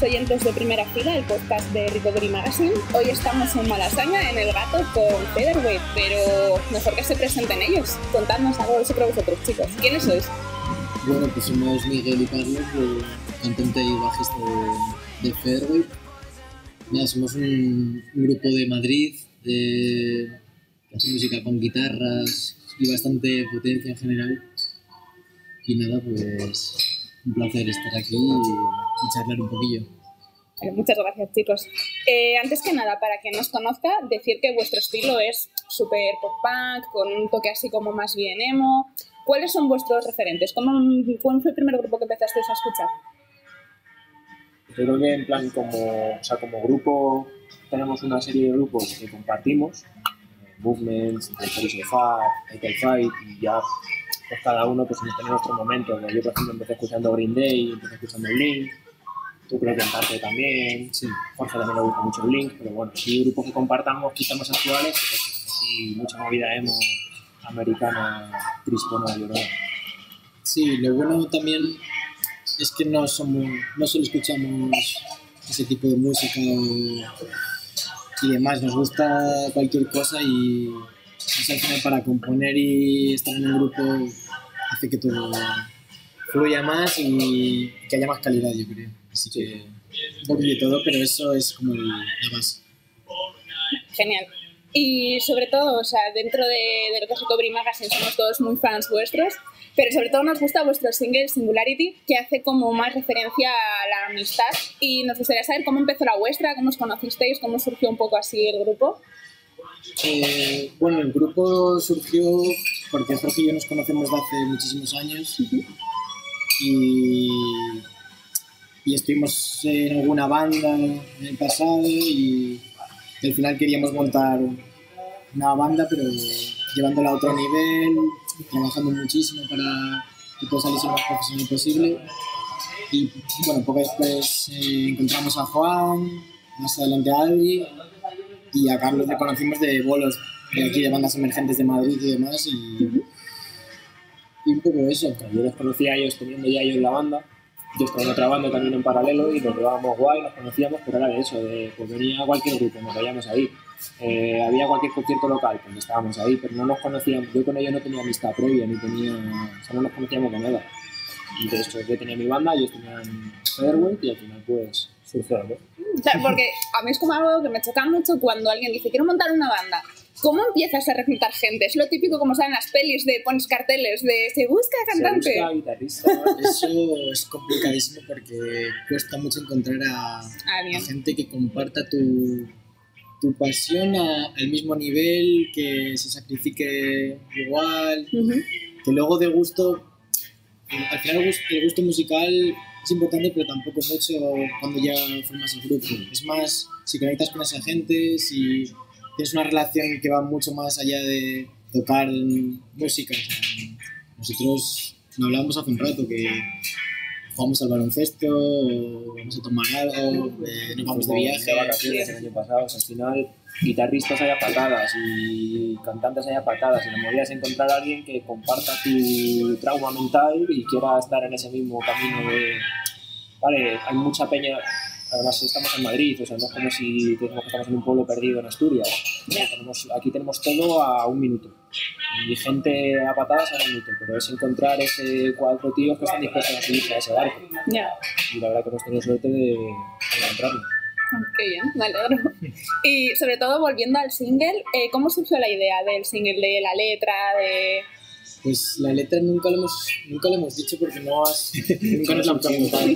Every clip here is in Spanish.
Los oyentes de Primera Fila, el podcast de Recovery Magazine. Hoy estamos en Malasaña, en El Gato, con Featherweight, pero mejor que se presenten ellos. Contadnos algo sobre vosotros, chicos. ¿Quiénes sois? Bueno, pues somos Miguel y Carlos, cantante y bajista de, de Featherweight. Somos un, grupo de Madrid que hace música con guitarras y bastante potencia en general. Y nada, pues un placer estar aquí y, charlar un poquillo. Muchas gracias, chicos. Eh, antes que nada, para quien nos conozca, decir que vuestro estilo es súper pop-punk, con un toque así como más bien emo. ¿Cuáles son vuestros referentes? ¿Cómo, ¿Cuál fue el primer grupo que empezasteis a escuchar? Yo creo que en plan como, o sea, como grupo tenemos una serie de grupos que compartimos, eh, Movements, Fat, Fight, y ya pues cada uno pues hemos tenido nuestro momento. Yo por ejemplo empecé escuchando Green Day, empecé escuchando Blink, tú creo que en parte también, Sí. Jorge también le gusta mucho Blink, pero bueno, sí grupos que compartamos quizás más actuales, pues así mucha movida emo americana, crispona, llorona. Sí, lo bueno también es que no somos, no solo escuchamos ese tipo de música y demás, nos gusta cualquier cosa y pues, al final para componer y estar en un grupo hace que todo fluya más y que haya más calidad, yo creo. Así que un de todo, pero eso es como la base. Genial. Y sobre todo, o sea, dentro de, de lo que es Recovery Magazine somos todos muy fans vuestros, pero sobre todo nos gusta vuestro single Singularity, que hace como más referencia a la amistad. Y nos gustaría saber cómo empezó la vuestra, cómo os conocisteis, cómo surgió un poco así el grupo. Eh, bueno, el grupo surgió porque Jorge y yo nos conocemos de hace muchísimos años. Y, y estuvimos en alguna banda en el pasado y al final queríamos montar una banda pero llevándola a otro nivel, trabajando muchísimo para que todo saliese lo más profesional posible. Y bueno, poco después eh, encontramos a Juan, más adelante a Adri y a Carlos le conocimos de bolos de aquí de bandas emergentes de Madrid y demás y, un poco eso. Yo les conocía a ellos teniendo ya ellos la banda. Yo estaba en otra banda también en paralelo y nos llevábamos guay, nos conocíamos, pero era de eso, de pues venía cualquier grupo, nos veíamos ahí. Eh, había cualquier concierto local, pues estábamos ahí, pero no nos conocíamos. Yo con ellos no tenía amistad previa, ni tenía. O sea, no nos conocíamos de nada. Y de hecho, yo tenía mi banda, ellos tenían Featherweight y al final, pues, surgió, ¿no? O sea, porque a mí es como algo que me choca mucho cuando alguien dice, quiero montar una banda. ¿Cómo empiezas a reclutar gente? Es lo típico como salen las pelis de pones carteles de se busca Se cantante. busca guitarrista. Eso es complicadísimo porque cuesta mucho encontrar a, a gente que comparta tu, tu pasión a- al mismo nivel, que se sacrifique igual, Ujú. que luego de gusto, al final el gusto, el gusto musical es importante, pero tampoco mucho cuando ya formas el grupo. Es más, si conectas con esa gente, si tienes una relación que va mucho más allá de tocar música. Nosotros lo hablábamos hace un rato, que jugamos al baloncesto, o vamos a tomar algo, eh, nos vamos de viaje. de vacaciones el año pasado. O sea, al final, guitarristas haya patadas y cantantes haya patadas. Y la movida es encontrar a alguien que comparta tu trauma mental y quiera estar en ese mismo camino de. Vale, hay mucha peña. Además, estamos en Madrid, o sea, no es como si que estamos en un pueblo perdido en Asturias. Tenemos, aquí tenemos todo a un minuto. Y gente a patadas a un minuto. Pero es encontrar ese cuatro tíos que están dispuestos a subirse a ese barco. Y la verdad que hemos tenido suerte de encontrarlo. Qué bien, me alegro. Y sobre todo, volviendo al single, eh, ¿cómo surgió la idea del single, de la letra, de... Pues la letra nunca lo hemos, nunca lo hemos dicho porque no has, nunca nos la han preguntado.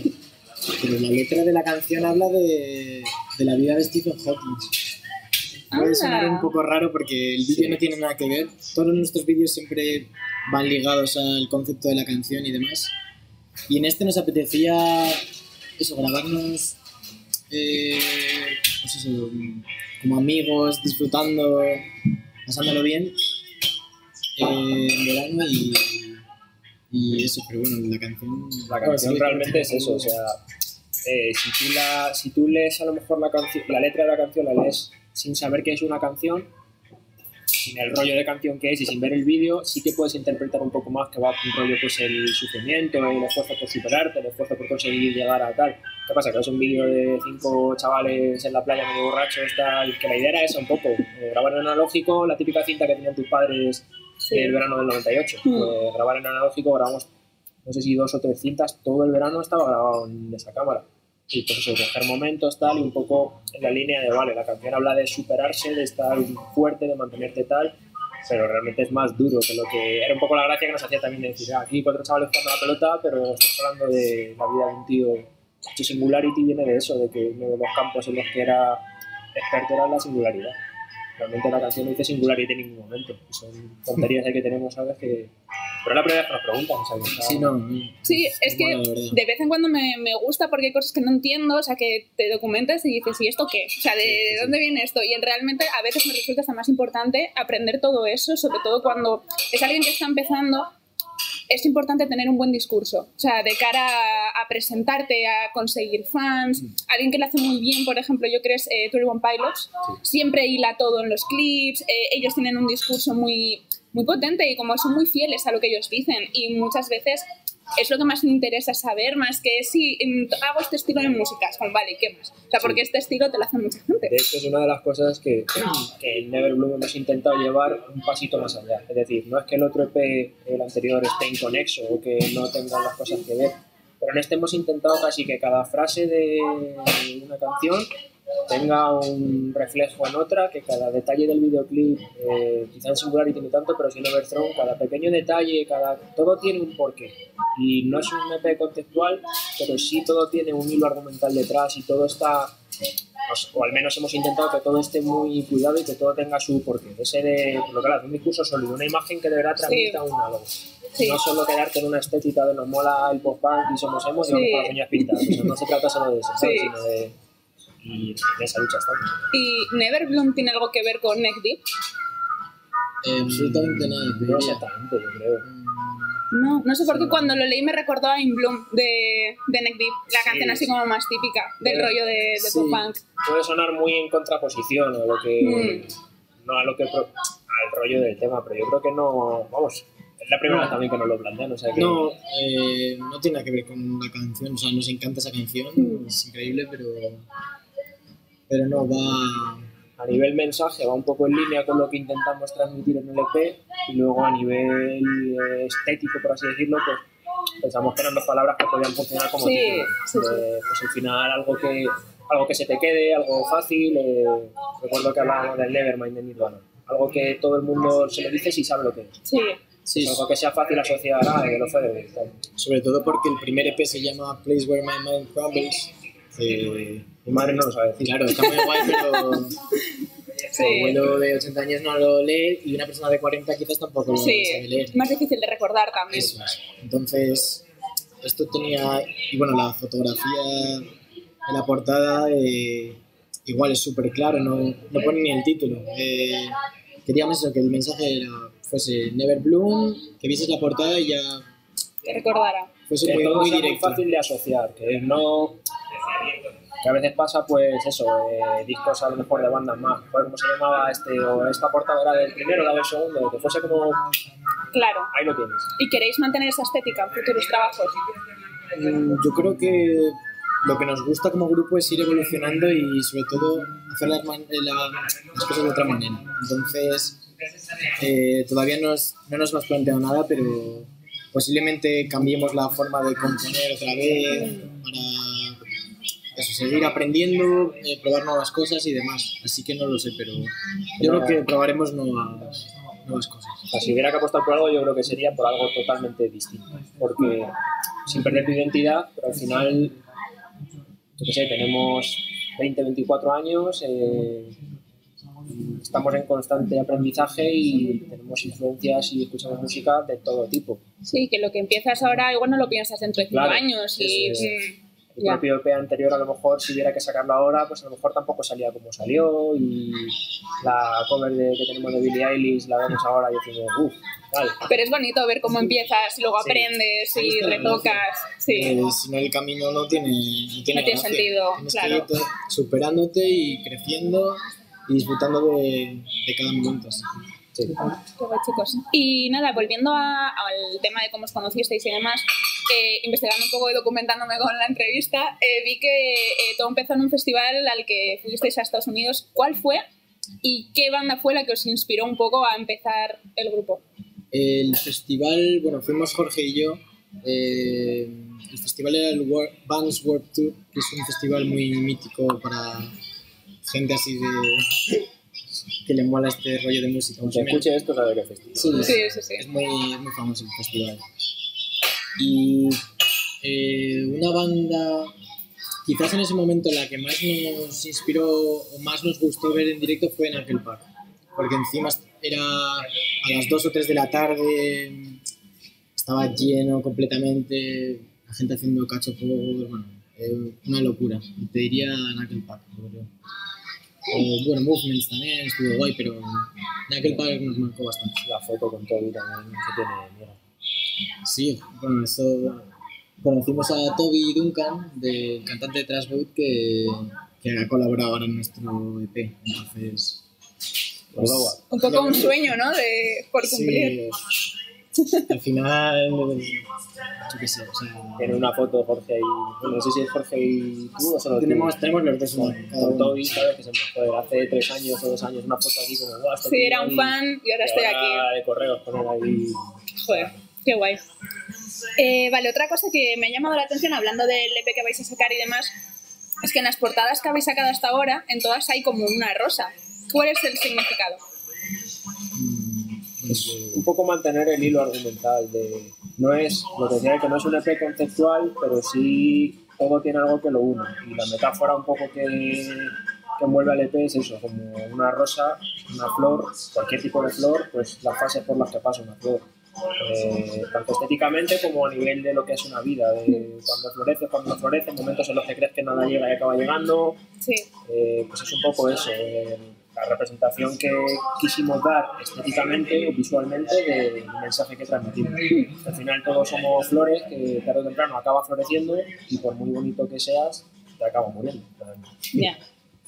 Pero la letra de la canción habla de, de la vida de Stephen Hawking. Puede sonar un poco raro porque el vídeo no tiene nada que ver. Todos nuestros vídeos siempre van ligados al concepto de la canción y demás. Y en este nos apetecía eso, grabarnos eh, pues eso, como amigos, disfrutando, pasándolo bien eh, en verano y, y eso, pero bueno, la canción... La canción realmente es eso, o sea, eh, si, tú la, si tú lees a lo mejor la, canción, la letra de la canción, la lees sin saber que es una canción, sin el rollo de canción que es y sin ver el vídeo, sí que puedes interpretar un poco más que va un rollo pues el sufrimiento, el esfuerzo por superarte, el esfuerzo por conseguir llegar a tal. ¿Qué pasa? Que es un vídeo de cinco chavales en la playa medio borrachos, tal, que la idea era esa un poco, eh, grabar en analógico, la típica cinta que tenían tus padres Sí. el verano del 98. Mm. Pues grabar en analógico, grabamos, no sé si dos o tres cintas, todo el verano estaba grabado en esa cámara. Y pues eso, coger momentos, tal, y un poco en la línea de, vale, la canción habla de superarse, de estar fuerte, de mantenerte tal, pero realmente es más duro que lo que era un poco la gracia que nos hacía también de decir, ah, aquí cuatro chavales jugando la pelota, pero estamos hablando de la vida de un tío. Su singularity viene de eso, de que uno de los campos en los que era experto era la singularidad. Realmente la canción no dice singularity en ningún momento. Son tonterías ahí que tenemos, ¿sabes? Que... Pero es la primera vez que nos preguntan, ¿sabes? Está- Sí, no. Sí, es que la verdad. de vez en cuando me, me gusta porque hay cosas que no entiendo, o sea, que te documentas y dices, ¿y esto qué? O sea, ¿de, Sí, sí, de sí. dónde viene esto? Y en- realmente a veces me resulta hasta más importante aprender todo eso, sobre todo cuando es alguien que está empezando. Es importante tener un buen discurso, o sea, de cara a, a presentarte, a conseguir fans. Mm. Alguien que lo hace muy bien, por ejemplo, yo creo es eh, 21 Pilots, siempre hila todo en los clips, eh, ellos tienen un discurso muy, muy potente y como son muy fieles a lo que ellos dicen y muchas veces es lo que más me interesa saber, más que si mm, hago este estilo de música, es como, vale, ¿qué más? O sea, porque este estilo te lo hace mucha gente. De hecho, es una de las cosas que, que en Never Bloom hemos intentado llevar un pasito más allá. Es decir, no es que el otro EP, el anterior, esté inconexo o que no tengan las cosas que ver, pero en este hemos intentado casi que cada frase de una canción tenga un reflejo en otra, que cada detalle del videoclip, eh, quizá en Singularity no tanto, pero sí en Overthrown, cada pequeño detalle, cada todo tiene un porqué. Y no es un EP contextual, pero sí todo tiene un hilo argumental detrás y todo está pues, o al menos hemos intentado que todo esté muy cuidado y que todo tenga su porqué. Ese de, lo que hablas, un discurso sólido, una imagen que de verdad transmita un algo. Sí. No solo quedarte en una estética de nos mola el pop-punk y somos emos y Sí. vamos con las uñas pintadas. O sea, no se trata solo de eso, ¿sabes? Sí. sino de... Y en esa lucha estamos. ¿Y Never Bloom tiene algo que ver con Neck Deep? Eh, absolutamente nada. No exactamente, yo creo. Mm, No, no sé por qué cuando lo leí me recordó a In Bloom de, de Neck Deep, la Sí. canción así como más típica del Bueno, rollo de, de sí. pop punk. Puede sonar muy en contraposición a lo que... No a lo que... pro- al rollo del tema, pero yo creo que no... Vamos, es la primera también que nos lo plantean, o sea que... No, eh, no tiene nada que ver con la canción, o sea, nos encanta esa canción, Mm. es increíble, pero, pero no va... a nivel mensaje va un poco en línea con lo que intentamos transmitir en el EP y luego a nivel estético, por así decirlo, pues pensamos que eran dos palabras que podían funcionar como Sí, título. sí, sí. Pues al final algo que algo que se te quede, algo fácil. eh, recuerdo que hablábamos del Nevermind de Nirvana. Algo que todo el mundo se lo dice si sabe lo que es. Sí, Sí, Algo que sea fácil asociar a que lo fue sobre todo porque el primer EP se llama Place Where My Mind Crumbles. Eh, Mi madre no lo sabe decir. claro, está muy guay, pero sí. mi abuelo de 80 años no lo lee y una persona de 40 quizás tampoco lo Sí, sabe leer. es más difícil de recordar también. Eso es. Entonces, esto tenía, y bueno, la fotografía de la portada eh, igual es súper claro, no, no pone ni el título. Eh, queríamos eso, que el mensaje era, fuese Never Bloom, que vieses la portada y ya Que recordara. fuese muy, muy directo. fácil de asociar, que no que a veces pasa pues eso, eh, discos a lo mejor de bandas más, ¿cómo se llamaba este? o esta portada era del primero, la del segundo, que fuese como, Claro. ahí lo tienes. ¿Y queréis mantener esa estética en futuros trabajos? Mm, Yo creo que lo que nos gusta como grupo es ir evolucionando y sobre todo hacer las, eh, la- las cosas de otra manera. Entonces, eh, todavía nos- no nos hemos planteado nada, pero posiblemente cambiemos la forma de componer otra vez para eso, seguir aprendiendo, eh, probar nuevas cosas y demás. Así que no lo sé, pero yo creo que probaremos nuevas, nuevas cosas. O sea, si hubiera que apostar por algo, yo creo que sería por algo totalmente distinto, porque sin perder tu identidad, pero al final, yo qué sé, tenemos 20, 24 años, eh, estamos en constante aprendizaje y tenemos influencias y escuchamos música de todo tipo. Sí, que lo que empiezas ahora igual no lo piensas dentro de cinco Claro, años y... es. El Ya. propio EP anterior, a lo mejor, si hubiera que sacarlo ahora, pues a lo mejor tampoco salía como salió. Y la cover de, que tenemos de Billie Eilish la vemos ahora y decimos, uff, tal. Pero es bonito ver cómo empiezas y luego Sí. aprendes y está retocas. Sí. Si no, el camino no tiene, no tiene, No tiene sentido, Tienes claro. que superándote y creciendo y disfrutando de, de cada momento. así. Sí. Qué guay, chicos. Y nada, volviendo a- al tema de cómo os conocisteis y demás, eh, investigando un poco y documentándome con la entrevista, eh, vi que eh, todo empezó en un festival al que fuisteis a Estados Unidos. ¿Cuál fue y qué banda fue la que os inspiró un poco a empezar el grupo? El festival, bueno, fuimos Jorge y yo. eh, el festival era el War- Bands World Tour, que es un festival muy mítico para gente así de. que le mola este rollo de música. Aunque escuche esto, sabe que festival. Sí, Sí, sí, sí. Es muy, es muy famoso el festival. Y eh, una banda, quizás en ese momento la que más nos inspiró o más nos gustó ver en directo fue en aquel Park. Porque encima era a las 2 o 3 de la tarde, estaba lleno completamente, la gente haciendo cacho bueno, eh, una locura. Te diría Knuckle Park, yo creo. O, bueno, Movements también estuvo guay, pero Knuckle Park nos marcó bastante. La foto con Toby también se tiene mira. Sí, bueno, eso conocimos a Toby Duncan, del cantante de Trashboot, que, que ha colaborado ahora en nuestro EP. Entonces, pues, Un poco un sueño, ¿no? De, por cumplir. sí, al final, yo qué sé, o sea, Tiene una foto Jorge y. Bueno, no sé si es Jorge y tú o solo tú. tenemos, tenemos los dos con, con. Toby, ¿sabes? Que se me hace tres años o dos años una foto aquí como guau, este Sí, era un ahí". fan y ahora Y estoy ahora aquí. de correos poner ahí. Joder, qué guay. Eh, vale, otra cosa que me ha llamado la atención hablando del EP que vais a sacar y demás, es que en las portadas que habéis sacado hasta ahora, en todas hay como una rosa. ¿Cuál es el significado? Mm, pues, un poco mantener el hilo argumental de no es lo que que no es un EP conceptual pero sí todo tiene algo que lo une y la metáfora un poco que, que envuelve al EP es eso como una rosa una flor cualquier tipo de flor pues las fases por las que pasa una flor Eh, tanto estéticamente como a nivel de lo que es una vida de cuando florece cuando no florece momentos en los que crees que nada llega y acaba llegando Sí, eh, pues es un poco eso, eh, la representación que quisimos dar estéticamente o visualmente del mensaje que transmitimos. Al final todos somos flores que tarde o temprano acaba floreciendo y por muy bonito que seas, te acaba muriendo. ya.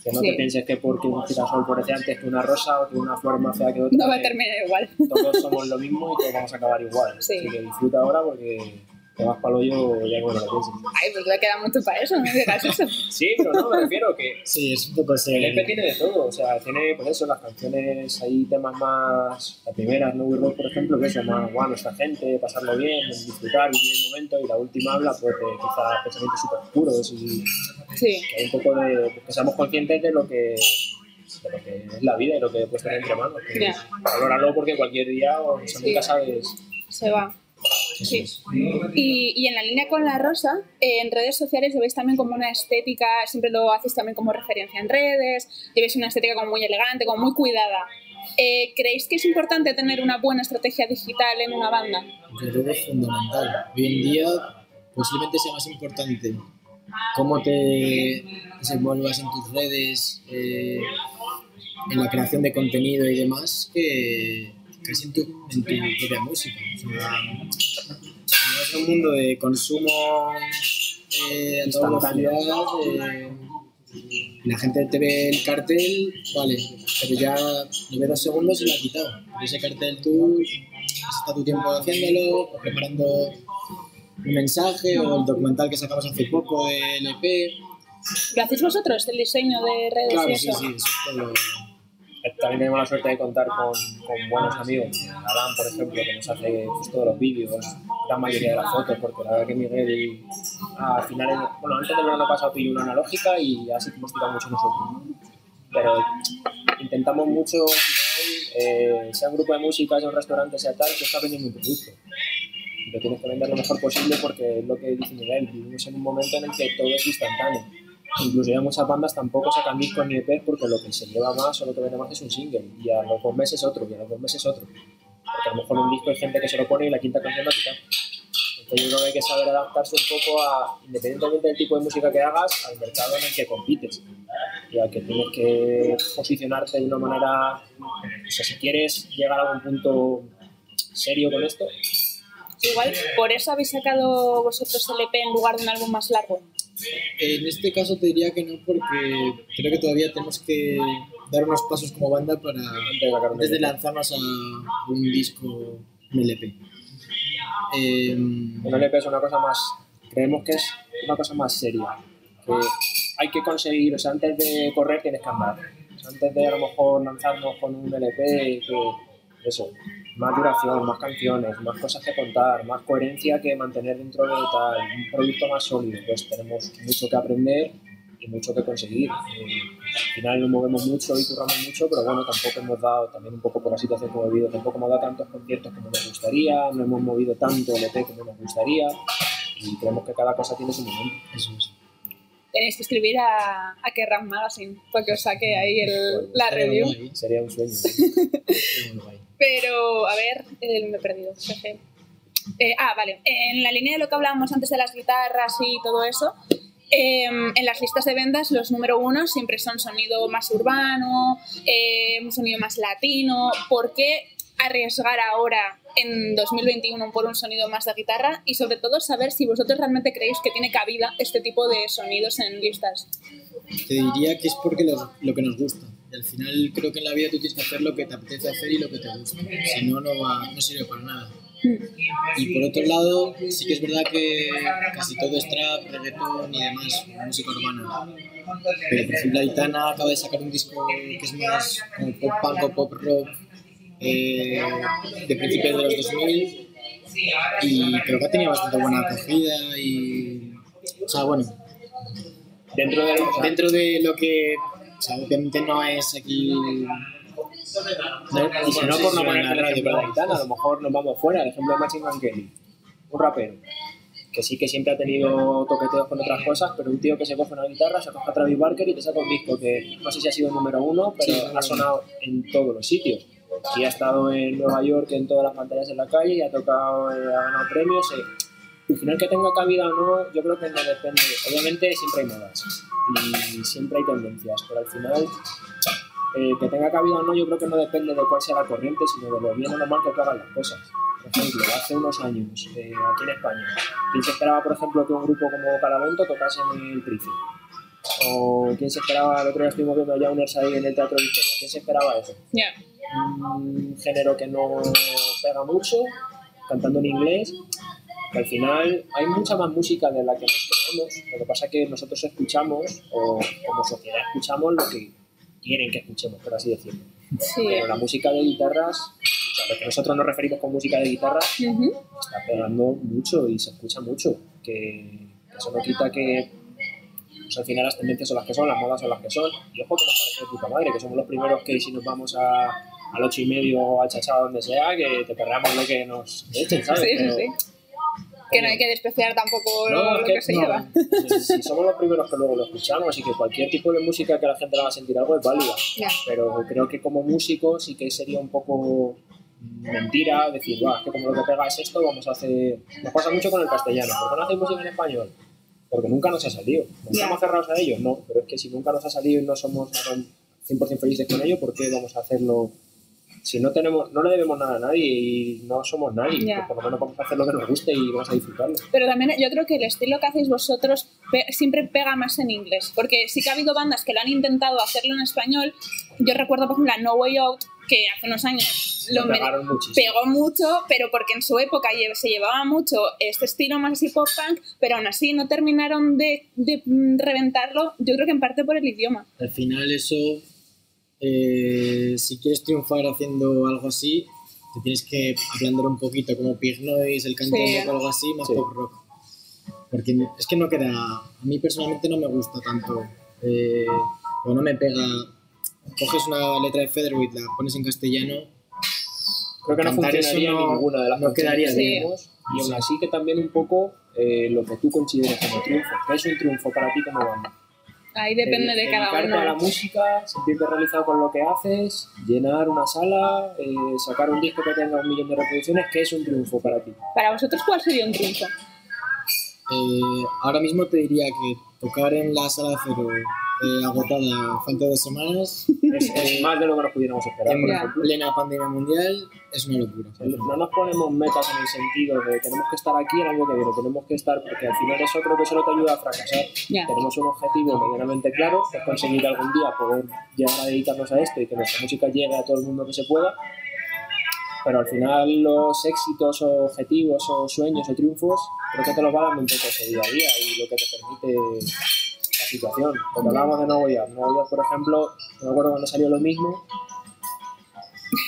Que no Sí. te pienses que porque un girasol florece antes que una rosa o que una flor más fea que otra, No va a terminar igual. todos somos lo mismo y todos vamos a acabar igual. Sí. Así que disfruta ahora porque te vas para el hoyo ya como lo pienses. Ay, pues le queda mucho para eso, no me digas eso. Sí, pero no, me refiero que sí, es un poco ese... El EP tiene de todo, o sea, tiene pues eso, las canciones, hay temas más, la primera, No We Rock, por ejemplo, que es más, guau, nuestra gente, pasarlo bien, disfrutar, vivir el momento, y la última habla pues de quizás pensamientos súper puros y Sí, un poco de, que seamos conscientes de lo que, de lo que es la vida y lo que puedes tener entre manos. que Ya. Valóralo porque cualquier día, o sea, Sí. nunca sabes. se va. Sí. Y, y en la línea con la rosa, eh, en redes sociales lleváis también como una estética, siempre lo hacéis también como referencia en redes, lleváis una estética como muy elegante, como muy cuidada. Eh, ¿Creéis que es importante tener una buena estrategia digital en una banda? Yo creo que es fundamental. Hoy en día posiblemente sea más importante cómo te desenvuelvas en tus redes, eh, en la creación de contenido y demás, que casi en tu, en tu propia música. O sea, es un mundo de consumo eh, a toda velocidad, eh, la gente te ve el cartel, vale, pero ya ve dos segundos y lo ha quitado. Pero ese cartel tú has estado tu tiempo haciéndolo, preparando un mensaje o el documental que sacamos hace poco del EP. ¿Lo hacéis vosotros, el diseño de redes y Claro, sí, eso? sí, eso es todo. También tenemos la suerte de contar con, con buenos amigos. Adán, por ejemplo, que nos hace pues, todos los vídeos, la mayoría de las fotos, porque la verdad que Miguel, a finales, bueno, antes del verano pasado pilló una analógica y así hemos tirado mucho nosotros. Pero intentamos mucho, al final, eh, sea un grupo de música, sea un restaurante, sea tal, que está vendiendo un producto. Lo tienes que vender lo mejor posible porque es lo que dice Miguel, vivimos en un momento en el que todo es instantáneo. Incluso ya muchas bandas tampoco sacan discos ni EPs porque lo que se lleva más o lo que vende más es un single. Y a los dos meses otro, y a los dos meses otro. Porque a lo mejor un disco hay gente que se lo pone y la quinta canción la quita. Entonces yo creo que hay que saber adaptarse un poco a, independientemente del tipo de música que hagas, al mercado en el que compites. Y al que tienes que posicionarte de una manera, o sea, si quieres llegar a algún punto serio con esto, Igual, por eso habéis sacado vosotros el EP en lugar de un álbum más largo. En este caso te diría que no, porque creo que todavía tenemos que dar unos pasos como banda para antes de lanzarnos a un disco, un LP. em, Un LP es una cosa más, creemos que es una cosa más seria, que hay que conseguir, o sea, antes de correr tienes que andar. O sea, antes de a lo mejor lanzarnos con un LP, que eso, más duración, más canciones, más cosas que contar, más coherencia que mantener dentro de tal, un producto más sólido, pues tenemos mucho que aprender y mucho que conseguir. Eh, al final nos movemos mucho y curramos mucho, pero bueno, tampoco hemos dado, también un poco por la situación que hemos vivido, tampoco hemos dado tantos conciertos como nos gustaría, no hemos movido tanto el EP como nos gustaría y creemos que cada cosa tiene su momento. eso es. Tenéis que escribir a, a Kerrang Magazine para que os saque ahí el- la Estaría review. Sería un sueño. guay. Pero, a ver, eh, me he perdido. Eh, ah, vale. En la línea de lo que hablábamos antes de las guitarras y todo eso, eh, en las listas de ventas los número uno siempre son sonido más urbano, eh, un sonido más latino. ¿Por qué arriesgar ahora en 2021 por un sonido más de guitarra? Y sobre todo saber si vosotros realmente creéis que tiene cabida este tipo de sonidos en listas. Te diría que es porque lo que nos gusta. Al final creo que en la vida tú tienes que hacer lo que te apetece hacer y lo que te gusta. Si no, no, va, no sirve para nada. Y por otro lado, sí que es verdad que casi todo es trap, reggaetón y demás, música urbana. Pero por ejemplo, Aitana acaba de sacar un disco que es más como pop punk o pop rock eh, de principios de los 2000 y creo que ha tenido bastante buena acogida y... O sea, bueno, Dentro de dentro de lo que sea, obviamente no es aquí no, Y si no, por no poner la radio, de pero- Aitana, a lo mejor nos vamos fuera. El ejemplo de Machine Gun Kelly, un rapero, que sí que siempre ha tenido toqueteos con otras cosas, pero un tío que se coge una guitarra, se coge a Travis Barker y te saca un disco que no sé si ha sido el número uno, pero Sí, ha sonado en todos los sitios. Y ha estado en Nueva York en todas las pantallas en la calle y ha tocado, eh, ha ganado premios. eh. Al final que tenga cabida o no, yo creo que no depende. Obviamente siempre hay modas y siempre hay tendencias, pero al final eh, que tenga cabida o no, yo creo que no depende de cuál sea la corriente, sino de lo bien o lo mal que hagan las cosas. Por ejemplo, hace unos años, eh, aquí en España, ¿quién se esperaba, por ejemplo, que un grupo como Calavento tocase en el Price? ¿O quién se esperaba, el otro día estuvimos viendo ya un ahí en el Teatro Victoria, ¿quién se esperaba eso? Ya. un género que no pega mucho, cantando en inglés, que al final hay mucha más música de la que nos creemos. Lo que pasa es que nosotros escuchamos, o como sociedad escuchamos lo que quieren que escuchemos, por así decirlo. Sí. Pero la música de guitarras, o sea, lo que nosotros nos referimos con música de guitarra, Ujú. está pegando mucho y se escucha mucho. Que, eso no quita que pues, al final las tendencias son las que son, las modas son las que son. Y ojo que nos parece de puta madre, que somos los primeros que si nos vamos a, al ocho y medio o al chachao donde sea, que te perreamos lo que nos echen, ¿sabes? Sí, sí, Pero, sí. Que no hay que despreciar tampoco No, lo que, que se no. lleva. Si somos los primeros que luego lo escuchamos y que cualquier tipo de música que la gente le haga sentir algo es válida. Pero creo que como músico sí que sería un poco mentira decir, "Buah, es que como lo que pega es esto, vamos a hacer... Nos pasa mucho con el castellano. ¿Por qué no hacéis música en español? Porque nunca nos ha salido. ¿No Ya. estamos cerrados a ello? No, pero es que si nunca nos ha salido y no somos 100% felices con ello, ¿por qué vamos a hacerlo? Si no tenemos, no le debemos nada a nadie y no somos nadie, Ya. pues por lo menos vamos a hacer lo que nos guste y vamos a disfrutarlo. Pero también yo creo que el estilo que hacéis vosotros pe- siempre pega más en inglés, porque sí que ha habido bandas que lo han intentado hacerlo en español. Yo recuerdo, por ejemplo, a No Way Out, que hace unos años lo me- pegó mucho, pero porque en su época se llevaba mucho este estilo más así pop punk, pero aún así no terminaron de, de, mm, reventarlo, yo creo que en parte por el idioma. Al final eso, eh, si quieres triunfar haciendo algo así, te tienes que ablandar un poquito, como Pig Noise, el cantante Sí. o algo así, más Sí. pop rock. Porque es que no queda, a mí personalmente no me gusta tanto, eh, o no me pega, coges una letra de Featherweight, la pones en castellano, Creo que no funcionaría no- ninguna de las no quedaría que bien. tenemos, y aún así que también un poco eh, lo que tú consideres como triunfo. ¿Qué es un triunfo para ti como banda? Ahí depende Eh, de cada a la uno. música, sentirte realizado con lo que haces, llenar una sala, eh, sacar un disco que tenga un millón de reproducciones, ¿qué es un triunfo para ti? Para vosotros, ¿cuál sería un triunfo? Eh, ahora mismo te diría que tocar en la sala cero eh, agotada a falta de dos semanas Es, es más de lo que nos pudiéramos esperar, en plena pandemia mundial es una locura. No nos ponemos metas en el sentido de tenemos que estar aquí el año que viene, tenemos que estar, porque al final eso creo que solo te ayuda a fracasar. Ya. Tenemos un objetivo medianamente claro, que es conseguir algún día poder llegar a dedicarnos a esto y que nuestra música llegue a todo el mundo que se pueda. pero al final los éxitos o objetivos o sueños o triunfos creo que te los va dando un poco ese día a día y lo que te permite situación. Cuando hablábamos de Nuevo York, por ejemplo, no me acuerdo cuando salió lo mismo,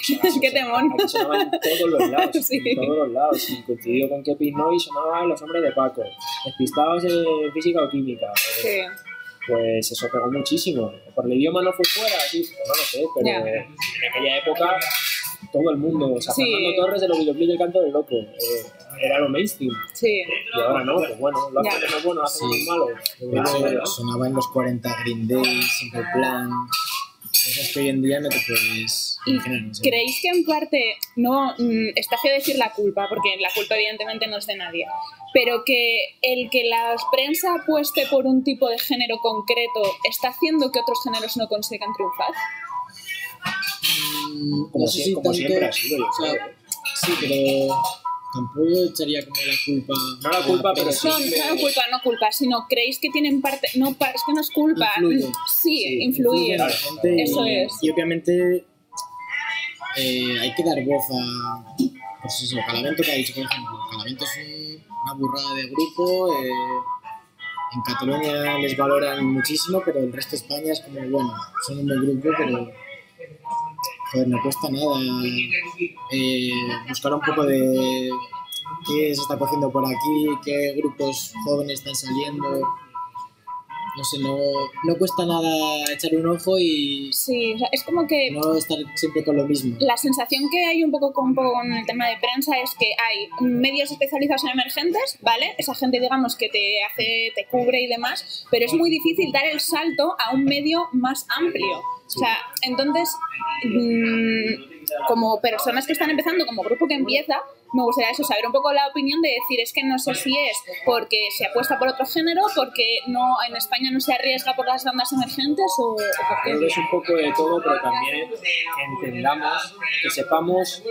Qué temón. Aquí sonaba en todos los lados, Sí. en todos los lados. Y coincidió con que Pinoy sonaba Los Hombres de Paco. Despistados en Física o Química. Eh, Sí. Pues eso pegó muchísimo. Por el idioma no fue fuera, sí, pues no lo sé, pero Ya. en aquella época todo el mundo, o sea, Sí. Fernando Torres de los videoclips del canto del loco, eh, era lo mainstream. Sí. Y ahora no, pues bueno, lo hacen menos bueno, lo hacen Sí. malo. Hecho, sonaba en los 40 Green Day, Simple Plan, cosas que hoy en día no te puedes ¿Y imaginar. no sé. creéis que en parte, no, mm, está feo decir la culpa, porque la culpa evidentemente no es de nadie, pero que el que la prensa apueste por un tipo de género concreto está haciendo que otros géneros no consigan triunfar? Mm, Como, no sé si como siempre ha sido, yo creo. Sí, pero tampoco echaría como la culpa. No la culpa, pero prensa. No, no culpa, no culpa, sino creéis que tienen parte, no, es que no es culpa, Influye. sí, Sí, influye. gente Eso y, es. y obviamente eh, hay que dar voz a pues eso, Calavento que ha dicho por ejemplo Calavento es un- una burrada de grupo eh, en Cataluña les valoran muchísimo pero el resto de España es como bueno son un buen grupo pero joder no cuesta nada eh, buscar un poco de qué se está haciendo por aquí qué grupos jóvenes están saliendo no sé, no, no cuesta nada echar un ojo y Sí, o sea, es como que no estar siempre con lo mismo. la sensación que hay un poco con, un poco con el tema de prensa es que hay medios especializados en emergentes, ¿vale? Esa gente, digamos, que te hace, te cubre y demás, pero es muy difícil dar el salto a un medio más amplio. O sea, entonces, mm, como personas que están empezando, como grupo que empieza, me gustaría eso, saber un poco la opinión de decir, es que no sé si es porque se apuesta por otro género, porque no en España no se arriesga por las bandas emergentes o, o por Creo que qué. es un poco de todo, pero también que entendamos, que sepamos,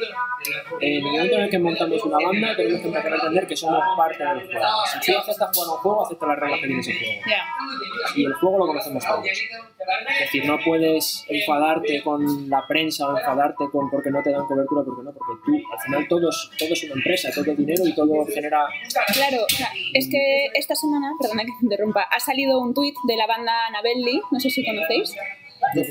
en el momento en el que montamos una banda, tenemos que empezar a entender que somos parte del juego. Si tú aceptas jugar un juego, acepta las reglas que tiene ese juego. Ya. Y el juego lo conocemos todos. Es decir, no puedes enfadarte con la prensa o enfadarte con porque no te dan cobertura, porque no, porque tú, al final todos, todo es una empresa, todo es dinero y todo genera... Claro, o sea, es que esta semana, perdona que te interrumpa, ha salido un tuit de la banda Anabelli, no sé si conocéis.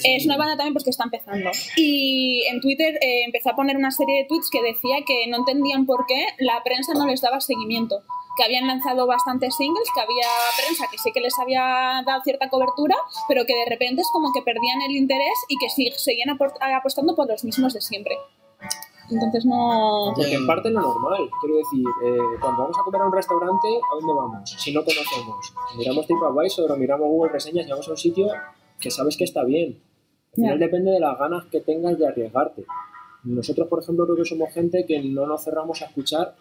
Es una banda también porque está empezando. Y en Twitter eh, empezó a poner una serie de tweets que decía que no entendían por qué la prensa no les daba seguimiento. Que habían lanzado bastantes singles, que había prensa que sí que les había dado cierta cobertura, pero que de repente es como que perdían el interés y que sí, seguían apostando por los mismos de siempre. Entonces no... Porque en parte es lo normal. Quiero decir, eh, cuando vamos a comer a un restaurante, ¿a dónde vamos? Si no conocemos. Miramos TripAdvisor o miramos Google Reseñas y vamos a un sitio que sabes que está bien. Al final Ya. depende de las ganas que tengas de arriesgarte. Nosotros, por ejemplo, creo que somos gente que no nos cerramos a escuchar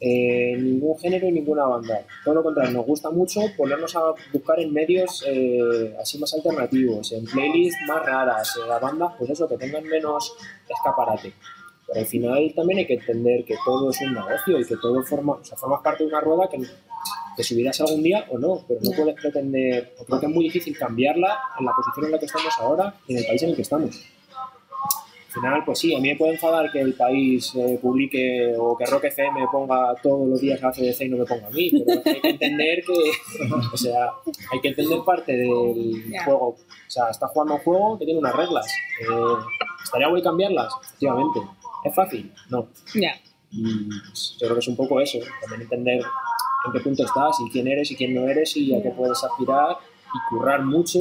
eh, ningún género y ninguna banda. Todo lo contrario, nos gusta mucho ponernos a buscar en medios eh, así más alternativos, en playlists más raras, eh, a bandas, pues eso, que tengan menos escaparate. Pero al final también hay que entender que todo es un negocio y que todo forma, o sea, formas parte de una rueda que te subirás algún día o no, pero no puedes pretender, o creo que es muy difícil cambiarla en la posición en la que estamos ahora y en el país en el que estamos. Al final, pues sí, a mí me puede enfadar que el país eh, publique o que Rock FM ponga todos los días a CDC y no me ponga a mí, pero hay que entender que, o sea, hay que entender parte del juego. O sea, está jugando un juego que tiene unas reglas. Eh, ¿Estaría guay cambiarlas? Efectivamente. ¿Es fácil? No. Ya. Y pues, yo creo que es un poco eso, también entender en qué punto estás y quién eres y quién no eres y a qué puedes aspirar y currar mucho,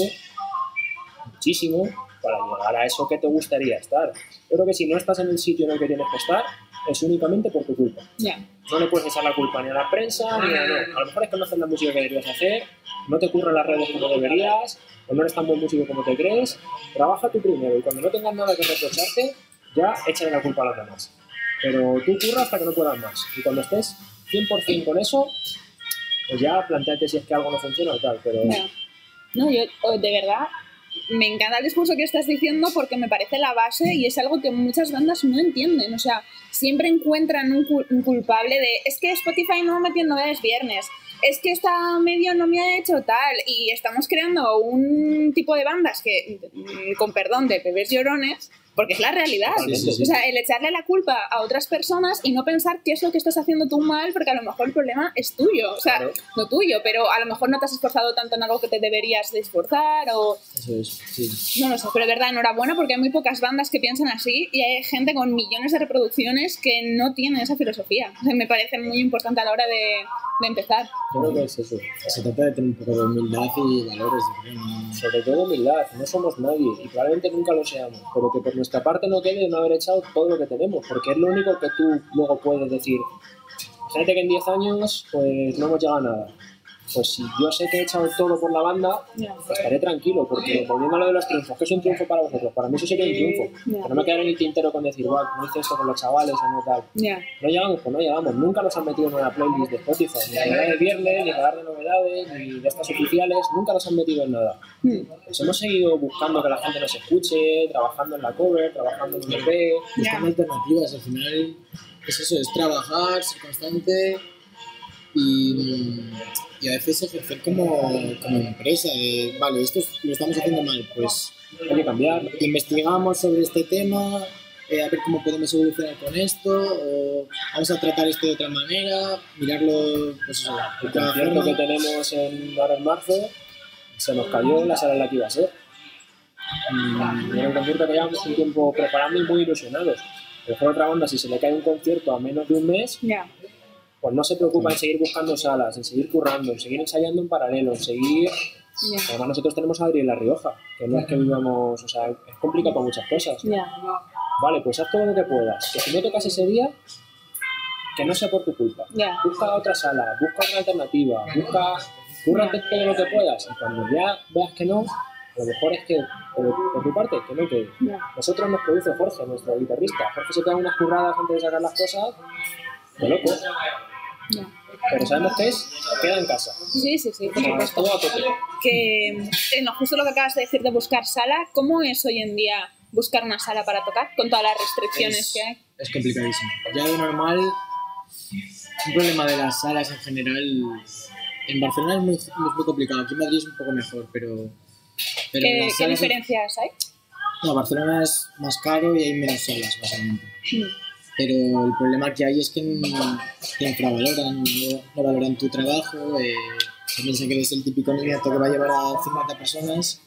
muchísimo, para llegar a eso que te gustaría estar. Yo creo que si no estás en el sitio en el que tienes que estar, es únicamente por tu culpa. Ya. No le puedes echar la culpa ni a la prensa ni a no. A lo mejor es que no haces la música que deberías hacer, no te curran las redes como deberías, o no eres tan buen músico como te crees. Trabaja tú primero y cuando no tengas nada que reprocharte, ya échale la culpa a los demás. Pero tú curra hasta que no puedas más. Y cuando estés 100% con eso, pues ya planteate si es que algo no funciona o tal. Pero Ya. No, yo de verdad me encanta el discurso que estás diciendo porque me parece la base y es algo que muchas bandas no entienden. O sea, siempre encuentran un, un culpable de es que Spotify no me metió novedades viernes, es que esta medio no me ha hecho tal y estamos creando un tipo de bandas que, mm, con perdón, de bebés llorones porque es la realidad. Sí, sí, sí. O sea, el echarle la culpa a otras personas y no pensar qué es lo que estás haciendo tú mal, porque a lo mejor el problema es tuyo, o sea, Claro. no tuyo, pero a lo mejor no te has esforzado tanto en algo que te deberías de esforzar o Eso es, sí. no lo sé, pero de verdad, enhorabuena porque hay muy pocas bandas que piensan así y hay gente con millones de reproducciones que no tienen esa filosofía. O sea, me parece muy importante a la hora de, de empezar. Yo creo que es eso. Se trata de tener un poco de humildad y valores. Sobre todo humildad, no somos nadie y probablemente nunca lo seamos, pero que por nuestra parte no quede no haber echado todo lo que tenemos, porque es lo único que tú luego puedes decir. Imagínate que en 10 años pues no hemos llegado a nada. Pues si yo sé que he echado todo por la banda, Ya. estaré tranquilo, porque volviendo a lo de los triunfos, que es un triunfo para vosotros, para mí eso sería un triunfo. Ya. Que no me quedaré en el tintero con decir, guau, no hice esto con los chavales o no tal. Ya, No llegamos, pues no llegamos. Nunca nos han metido en una playlist de Spotify, ni de de viernes, ni radar de novedades, ni de estas oficiales. Nunca nos han metido en nada. Mm. Pues hemos seguido buscando que la gente nos escuche, trabajando en la cover, trabajando en un EP. buscando alternativas. Al final es eso, es trabajar, ser constante y, y a veces ejercer como, como empresa. de, vale, esto es- lo estamos haciendo mal, pues Hay que cambiar. investigamos sobre este tema, eh, a ver cómo podemos evolucionar con esto, o vamos a tratar esto de otra manera, mirarlo, pues eso, El concierto que tenemos en, ahora en marzo se nos cayó en la sala en la que iba a ser. Y era un concierto que llevamos un tiempo preparando y muy ilusionados. Pero por otra banda, si se le cae un concierto a menos de un mes, ya, pues no se preocupa en seguir buscando salas, en seguir currando, en seguir ensayando en paralelo, en seguir ya, Además nosotros tenemos a Adri en La Rioja, que no es que vivamos, o sea, es complicado para muchas cosas. ya, Vale, pues haz todo lo que puedas. Que si no tocas ese día, que no sea por tu culpa. ya, Busca otra sala, busca otra alternativa, busca, cúrrate todo lo que puedas. Y cuando ya veas que no, a lo mejor es que, por, por tu parte, que no quede. ya. Nosotros nos produce Jorge, nuestro guitarrista. Jorge se pega unas curradas antes de sacar las cosas, de locos. Ya. Pero sabemos que es, queda en casa. Sí, sí, sí, por supuesto. que eh, no, justo lo que acabas de decir de buscar sala, ¿cómo es hoy en día buscar una sala para tocar con todas las restricciones Es- que hay? Es complicadísimo. Ya de normal, un problema de las salas en general, en Barcelona es muy, muy complicado, aquí en Madrid es un poco mejor, pero... pero en ¿Qué, qué diferencias hay? No, Barcelona es más caro y hay menos salas, básicamente. Mm, Pero el problema que hay es que no- te infravaloran, no, no valoran tu trabajo, eh, se piensa que eres el típico niñato que va a llevar a 50 personas.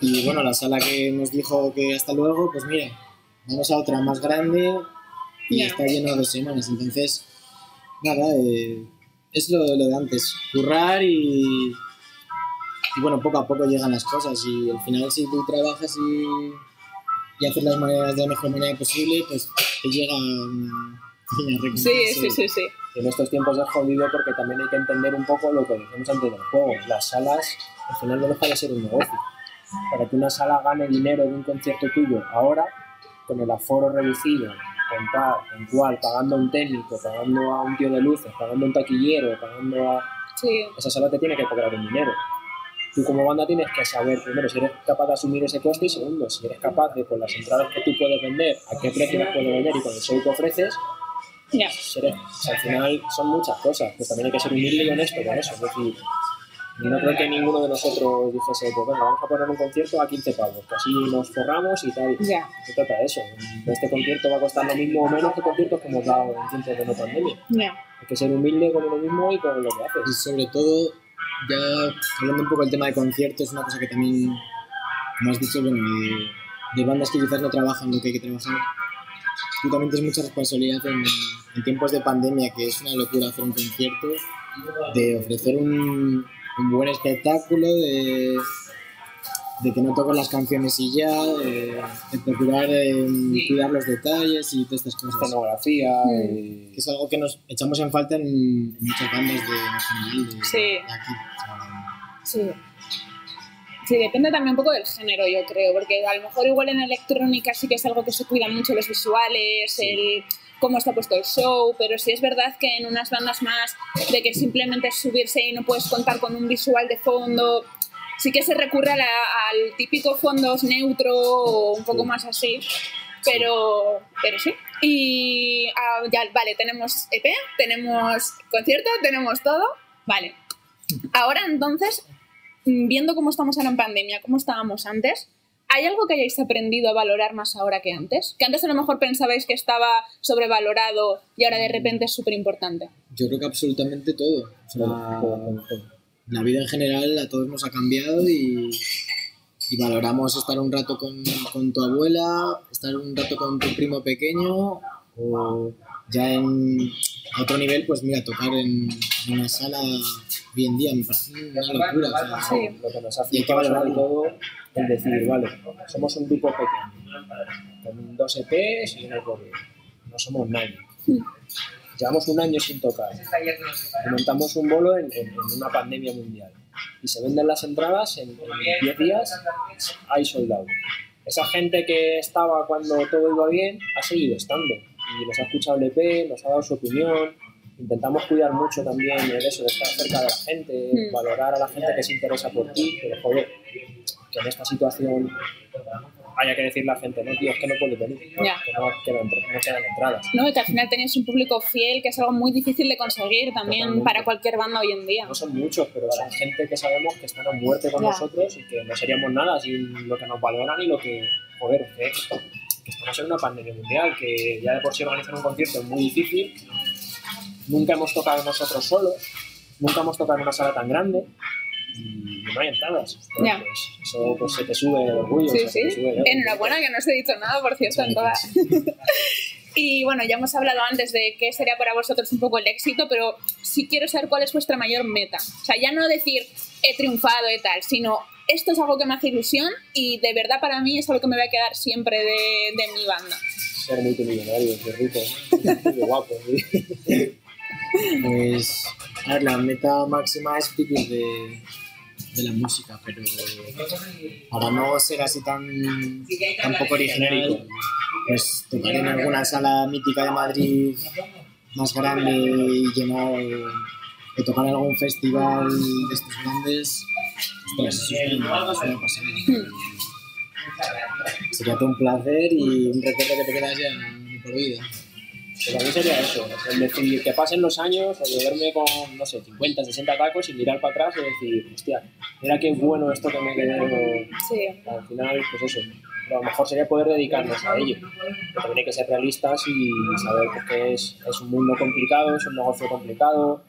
Y bueno, la sala que nos dijo que hasta luego, pues mira, vamos a otra más grande y Ya. está lleno de dos semanas. Entonces, nada, eh, es lo, lo de antes, currar y, y bueno, poco a poco llegan las cosas y al final si tú trabajas y, y haces las maneras de la mejor manera posible, pues te llega pequeña recompensa. Sí, sí, sí, sí. En estos tiempos es jodido porque también hay que entender un poco lo que decimos antes del juego. Las salas al final no deja de ser un negocio. Para que una sala gane dinero de un concierto tuyo ahora, con el aforo reducido, con tal, con cual, pagando a un técnico, pagando a un tío de luces, pagando a un taquillero, pagando a... Sí, Esa sala te tiene que cobrar un dinero. Tú como banda tienes que saber, primero, si eres capaz de asumir ese coste y segundo, si eres capaz de, con las entradas que tú puedes vender, a qué precio las puedes vender y con el show que ofreces, ya. ser- o sea, al final son muchas cosas, pues también hay que ser humilde y honesto con eso. Es decir, no creo que ninguno de nosotros dijese, pues venga, vamos a poner un concierto a 15 pavos, que así nos forramos y tal. Ya, Se trata de eso. Este concierto va a costar lo mismo o menos que conciertos que hemos dado en tiempos de no pandemia. ya. Hay que ser humilde con uno mismo y con lo que Y haces. sobre todo, ya hablando un poco del tema de conciertos, una cosa que también, como has dicho, bueno, de, de bandas que quizás no trabajan lo que hay que trabajar, tú también tienes mucha responsabilidad en, en tiempos de pandemia, que es una locura hacer un concierto, de ofrecer un, un buen espectáculo, de, de que no toquen las canciones y ya, de, de procurar eh, cuidar los detalles y todas estas cosas. Escenografía, Mm. eh, Que es algo que nos echamos en falta en, en muchas bandas de, de, Sí. de aquí. Sí. Sí, depende también un poco del género, yo creo, porque a lo mejor igual en electrónica sí que es algo que se cuidan mucho los visuales, el cómo está puesto el show, pero sí es verdad que en unas bandas más de que simplemente es subirse y no puedes contar con un visual de fondo, sí que se recurre a la- al típico fondos neutro o un poco más así, pero, pero sí. Y ah, ya, vale, tenemos EP, tenemos concierto, tenemos todo, vale. Ahora entonces, mm, viendo cómo estamos ahora en pandemia, cómo estábamos antes, ¿Hay algo que hayáis aprendido a valorar más ahora que antes? Que antes a lo mejor pensabais que estaba sobrevalorado y ahora de repente es súper importante. Yo creo que absolutamente todo. O sea, la vida en general a todos nos ha cambiado y, y valoramos estar un rato con, con tu abuela, estar un rato con tu primo pequeño o ya en a otro nivel, pues mira, tocar en, en una sala hoy en día me parece una locura. O sea, Sí. Lo que nos Y hay hace que sobre valorarlo. todo el decir, vale, somos un grupo pequeño, con dos EPs y una COVID. No somos nadie. Llevamos un año sin tocar. Montamos un bolo en, en- en una pandemia mundial. Y se venden las entradas en, en 10 días, hay soldado. Esa gente que estaba cuando todo iba bien ha seguido estando. Y nos ha escuchado el EP, nos ha dado su opinión. Intentamos cuidar mucho también el eso de estar cerca de la gente, Mm. valorar a la gente que se interesa por ti. Pero joder, que en esta situación haya que decirle a la gente, no, tío, es que no puedes venir, Ya. que no quedan, no quedan entradas. ¿no? Que al final tenéis un público fiel, que es algo muy difícil de conseguir también Totalmente. para cualquier banda hoy en día. No son muchos, pero son gente que sabemos que están a muerte con nosotros y que no seríamos nada sin lo que nos valoran y lo que, joder, que, que estamos en una pandemia mundial, que ya de por sí organizar un concierto es muy difícil. Nunca hemos tocado nosotros solos, nunca hemos tocado en una sala tan grande y no hay entradas. Pues eso pues, se te sube el orgullo. Sí, se te sí. sube el ego. Enhorabuena, que no os he dicho nada, por cierto, en todas. Y bueno, ya hemos hablado antes de qué sería para vosotros un poco el éxito, pero sí quiero saber cuál es vuestra mayor meta. O sea, ya no decir he triunfado y tal, sino esto es algo que me hace ilusión y de verdad para mí es algo que me va a quedar siempre de, de mi banda. Ser multimillonario, ser rico, guapo. ¿sí? Pues, a ver, la meta máxima es vivir de, de la música, pero para no ser así tan, tan poco original, pues tocar en alguna sala mítica de Madrid más grande y llenar, o tocar en algún festival de estos grandes, ostras, eso es una, es una pasada. Sería todo un placer y un recuerdo que te quedas ya por vida. Pues a mí sería eso, el decir que pasen los años o de verme con, no sé, 50, 60 tacos y mirar para atrás y decir, hostia, mira qué bueno esto que me quedé. Sí. Al final, pues eso, a lo mejor sería poder dedicarnos a ello. Pero también hay que ser realistas y saber pues, que es, es un mundo complicado, es un negocio complicado,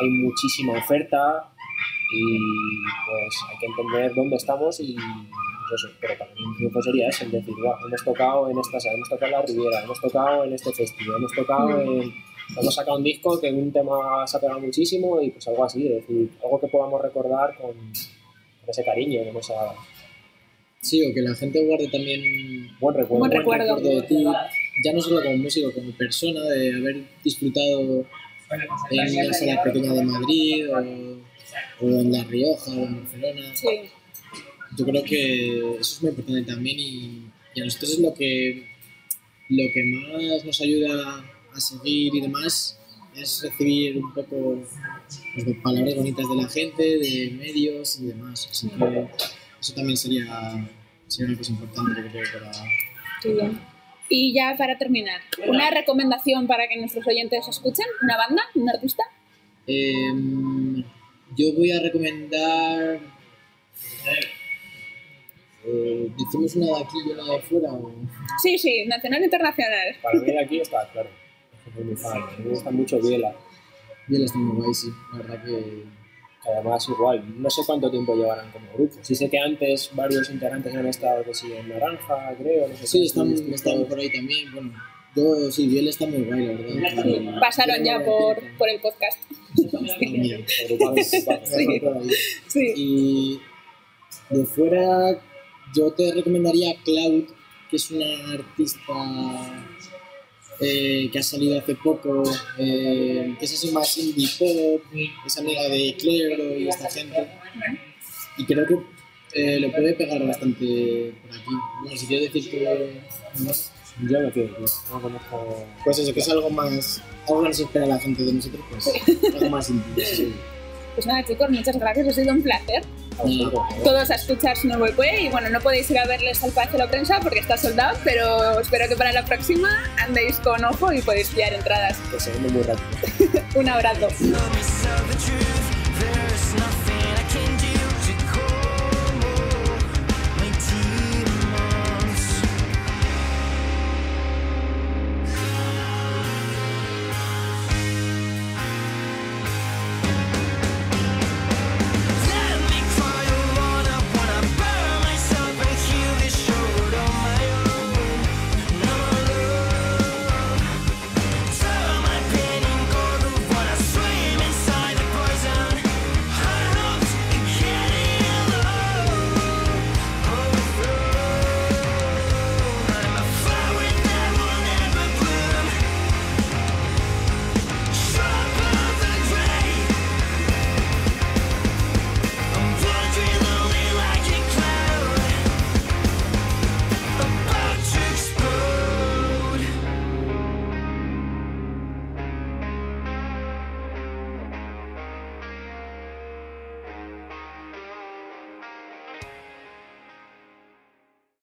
hay muchísima oferta y pues hay que entender dónde estamos y eso, pero también un triunfo sería eso, el decir, "Guau, hemos tocado en esta sala, hemos tocado en la Riviera, hemos tocado en este festival, hemos tocado en... Hemos sacado un disco que un tema se ha pegado muchísimo y pues algo así, es decir, algo que podamos recordar con, con ese cariño, con esa Sí, o que la gente guarde también buen recuerdo. Buen recuerdo. de ti, ya no solo como músico, como persona, de haber disfrutado en una sala pequeña de Madrid o, o en La Rioja o en Barcelona. Sí. Yo creo que eso es muy importante también y, y a nosotros es lo que, lo que más nos ayuda a seguir y demás es recibir un poco pues, de palabras bonitas de la gente, de medios y demás. Así que eso también sería, sería una cosa importante creo para. Y ya para terminar, una recomendación para que nuestros oyentes escuchen, una banda, un artista. Em, yo voy a recomendar. ¿Decimos una de aquí y una de fuera? O... Sí, sí, nacional e internacional. Para mí de aquí está claro. Soy muy fan. Me gusta mucho Viela. Bien, está muy guay, sí. La verdad que. Que además igual, no sé cuánto tiempo llevarán como grupo. Sí sé que antes varios integrantes han estado que sí, en Naranja, creo, no sé Sí, están, están por ahí también. Bueno, yo sí, Biel está muy guay, la verdad. Sí, pasaron ya por, por el podcast. Sí. Sí. Y de fuera, yo te recomendaría Cloud, que es una artista eh, que ha salido hace poco, eh, que es así más indie pop, es amiga de Clero y esta gente. Y creo que eh, lo puede pegar bastante por aquí. Bueno, si quieres decir que. ¿no? Yo no quiero, no conozco. Pues eso, que es algo más. Algo que nos espera la gente de nosotros, pues algo más indie. sí. Pues nada, chicos, muchas gracias, ha sido un placer. ¿no? Todos a escuchar su nuevo EP y bueno, no podéis ir a verles al Palacio de la Prensa porque está soldado, pero espero que para la próxima andéis con ojo y podéis pillar entradas. Que se muy rápido. Un abrazo.